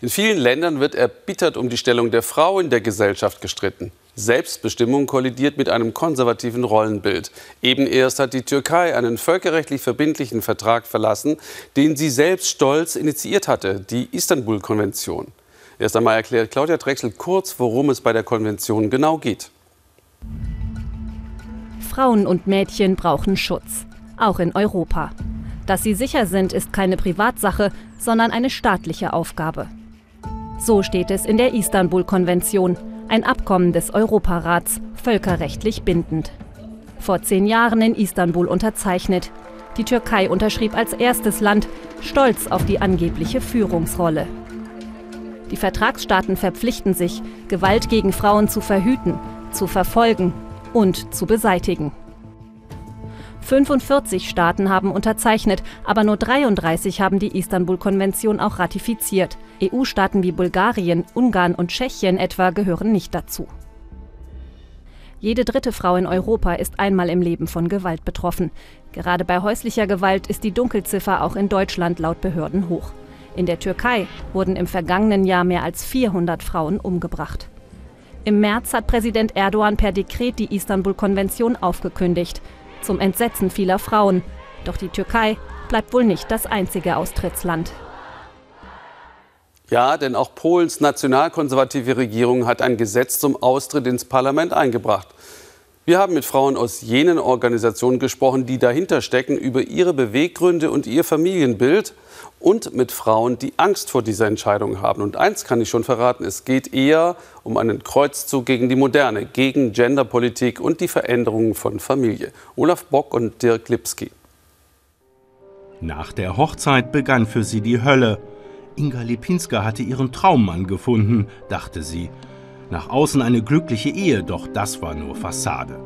In vielen Ländern wird erbittert um die Stellung der Frau in der Gesellschaft gestritten. Selbstbestimmung kollidiert mit einem konservativen Rollenbild. Eben erst hat die Türkei einen völkerrechtlich verbindlichen Vertrag verlassen, den sie selbst stolz initiiert hatte, die Istanbul-Konvention. Erst einmal erklärt Claudia Drechsel kurz, worum es bei der Konvention genau geht. Frauen und Mädchen brauchen Schutz, auch in Europa. Dass sie sicher sind, ist keine Privatsache, sondern eine staatliche Aufgabe. So steht es in der Istanbul-Konvention, ein Abkommen des Europarats, völkerrechtlich bindend. Vor zehn Jahren in Istanbul unterzeichnet. Die Türkei unterschrieb als erstes Land, stolz auf die angebliche Führungsrolle. Die Vertragsstaaten verpflichten sich, Gewalt gegen Frauen zu verhüten, zu verfolgen und zu beseitigen. 45 Staaten haben unterzeichnet, aber nur 33 haben die Istanbul-Konvention auch ratifiziert. EU-Staaten wie Bulgarien, Ungarn und Tschechien etwa gehören nicht dazu. Jede dritte Frau in Europa ist einmal im Leben von Gewalt betroffen. Gerade bei häuslicher Gewalt ist die Dunkelziffer auch in Deutschland laut Behörden hoch. In der Türkei wurden im vergangenen Jahr mehr als 400 Frauen umgebracht. Im März hat Präsident Erdogan per Dekret die Istanbul-Konvention aufgekündigt zum Entsetzen vieler Frauen. Doch die Türkei bleibt wohl nicht das einzige Austrittsland. Ja, denn auch Polens nationalkonservative Regierung hat ein Gesetz zum Austritt ins Parlament eingebracht. Wir haben mit Frauen aus jenen Organisationen gesprochen, die dahinter stecken, über ihre Beweggründe und ihr Familienbild und mit Frauen, die Angst vor dieser Entscheidung haben. Und eins kann ich schon verraten, es geht eher um einen Kreuzzug gegen die Moderne, gegen Genderpolitik und die Veränderungen von Familie. Olaf Bock und Dirk Lipski. Nach der Hochzeit begann für sie die Hölle. Inga Lipinska hatte ihren Traummann gefunden, dachte sie. Nach außen eine glückliche Ehe, doch das war nur Fassade.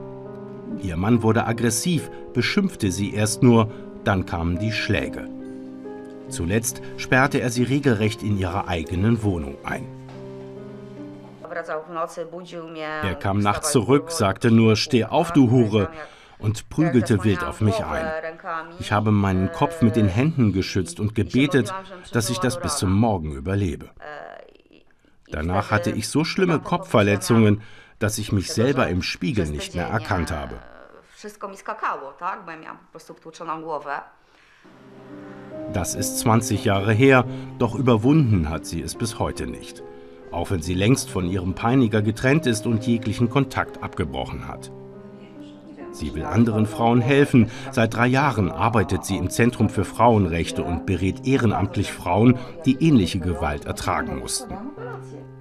Ihr Mann wurde aggressiv, beschimpfte sie erst nur, dann kamen die Schläge. Zuletzt sperrte er sie regelrecht in ihrer eigenen Wohnung ein. Er kam nachts zurück, sagte nur, steh auf, du Hure, und prügelte wild auf mich ein. Ich habe meinen Kopf mit den Händen geschützt und gebetet, dass ich das bis zum Morgen überlebe. Danach hatte ich so schlimme Kopfverletzungen, dass ich mich selber im Spiegel nicht mehr erkannt habe. Das ist 20 Jahre her, doch überwunden hat sie es bis heute nicht. Auch wenn sie längst von ihrem Peiniger getrennt ist und jeglichen Kontakt abgebrochen hat. Sie will anderen Frauen helfen. Seit drei Jahren arbeitet sie im Zentrum für Frauenrechte und berät ehrenamtlich Frauen, die ähnliche Gewalt ertragen mussten.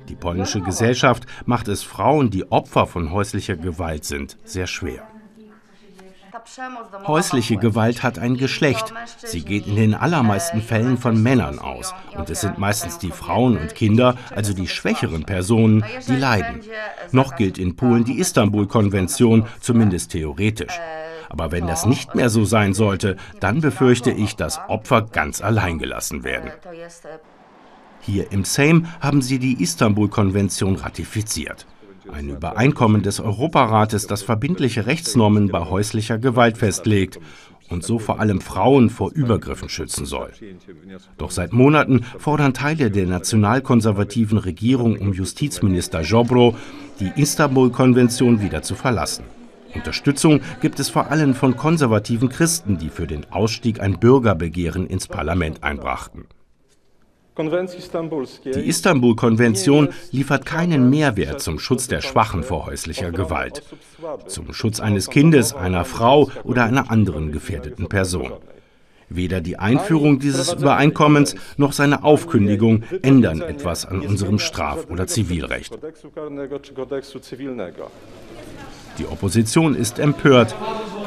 Die polnische Gesellschaft macht es Frauen, die Opfer von häuslicher Gewalt sind, sehr schwer. Häusliche Gewalt hat ein Geschlecht. Sie geht in den allermeisten Fällen von Männern aus. Und es sind meistens die Frauen und Kinder, also die schwächeren Personen, die leiden. Noch gilt in Polen die Istanbul-Konvention, zumindest theoretisch. Aber wenn das nicht mehr so sein sollte, dann befürchte ich, dass Opfer ganz allein gelassen werden. Hier im Sejm haben sie die Istanbul-Konvention ratifiziert. Ein Übereinkommen des Europarates, das verbindliche Rechtsnormen bei häuslicher Gewalt festlegt und so vor allem Frauen vor Übergriffen schützen soll. Doch seit Monaten fordern Teile der nationalkonservativen Regierung um Justizminister Jobro, die Istanbul-Konvention wieder zu verlassen. Unterstützung gibt es vor allem von konservativen Christen, die für den Ausstieg ein Bürgerbegehren ins Parlament einbrachten. Die Istanbul-Konvention liefert keinen Mehrwert zum Schutz der Schwachen vor häuslicher Gewalt, zum Schutz eines Kindes, einer Frau oder einer anderen gefährdeten Person. Weder die Einführung dieses Übereinkommens noch seine Aufkündigung ändern etwas an unserem Straf- oder Zivilrecht. Die Opposition ist empört.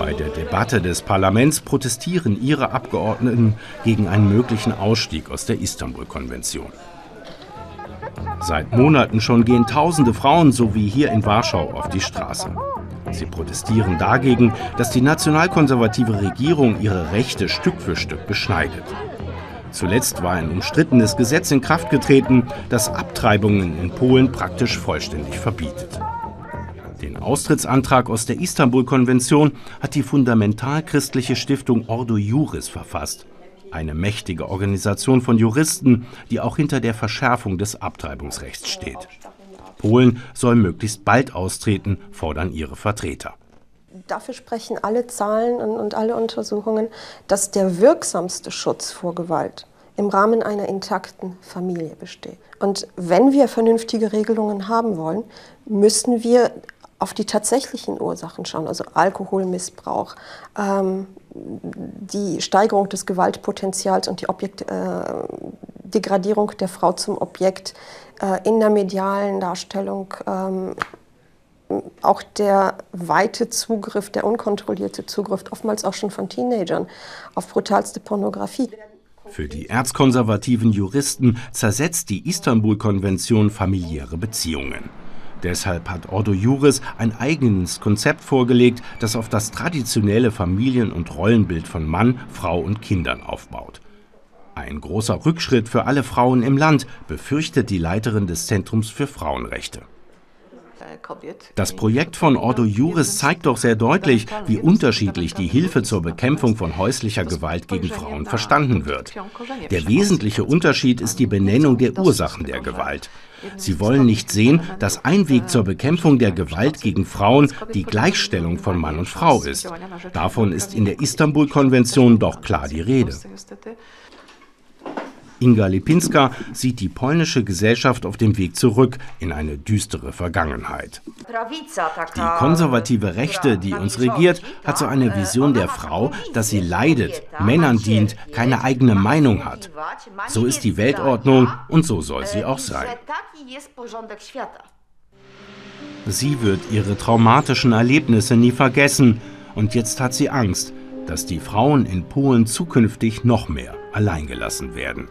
Bei der Debatte des Parlaments protestieren ihre Abgeordneten gegen einen möglichen Ausstieg aus der Istanbul-Konvention. Seit Monaten schon gehen tausende Frauen, so wie hier in Warschau, auf die Straße. Sie protestieren dagegen, dass die nationalkonservative Regierung ihre Rechte Stück für Stück beschneidet. Zuletzt war ein umstrittenes Gesetz in Kraft getreten, das Abtreibungen in Polen praktisch vollständig verbietet. Austrittsantrag aus der Istanbul-Konvention hat die fundamentalchristliche Stiftung Ordo Juris verfasst. eine mächtige Organisation von Juristen, die auch hinter der Verschärfung des Abtreibungsrechts steht. Polen soll möglichst bald austreten, fordern ihre Vertreter. Dafür sprechen alle Zahlen und alle Untersuchungen, dass der wirksamste Schutz vor Gewalt im Rahmen einer intakten Familie besteht. Und wenn wir vernünftige Regelungen haben wollen, müssen wir auf die tatsächlichen Ursachen schauen, also Alkoholmissbrauch, ähm, die Steigerung des Gewaltpotenzials und die Objekt, äh, Degradierung der Frau zum Objekt äh, in der medialen Darstellung, ähm, auch der weite Zugriff, der unkontrollierte Zugriff, oftmals auch schon von Teenagern, auf brutalste Pornografie. Für die erzkonservativen Juristen zersetzt die Istanbul-Konvention familiäre Beziehungen. Deshalb hat Ordo Juris ein eigenes Konzept vorgelegt, das auf das traditionelle Familien- und Rollenbild von Mann, Frau und Kindern aufbaut. Ein großer Rückschritt für alle Frauen im Land, befürchtet die Leiterin des Zentrums für Frauenrechte. Das Projekt von Ordo Juris zeigt doch sehr deutlich, wie unterschiedlich die Hilfe zur Bekämpfung von häuslicher Gewalt gegen Frauen verstanden wird. Der wesentliche Unterschied ist die Benennung der Ursachen der Gewalt. Sie wollen nicht sehen, dass ein Weg zur Bekämpfung der Gewalt gegen Frauen die Gleichstellung von Mann und Frau ist. Davon ist in der Istanbul-Konvention doch klar die Rede. Inga Lipinska sieht die polnische Gesellschaft auf dem Weg zurück in eine düstere Vergangenheit. Die konservative Rechte, die uns regiert, hat so eine Vision der Frau, dass sie leidet, Männern dient, keine eigene Meinung hat. So ist die Weltordnung und so soll sie auch sein. Sie wird ihre traumatischen Erlebnisse nie vergessen und jetzt hat sie Angst, dass die Frauen in Polen zukünftig noch mehr alleingelassen werden.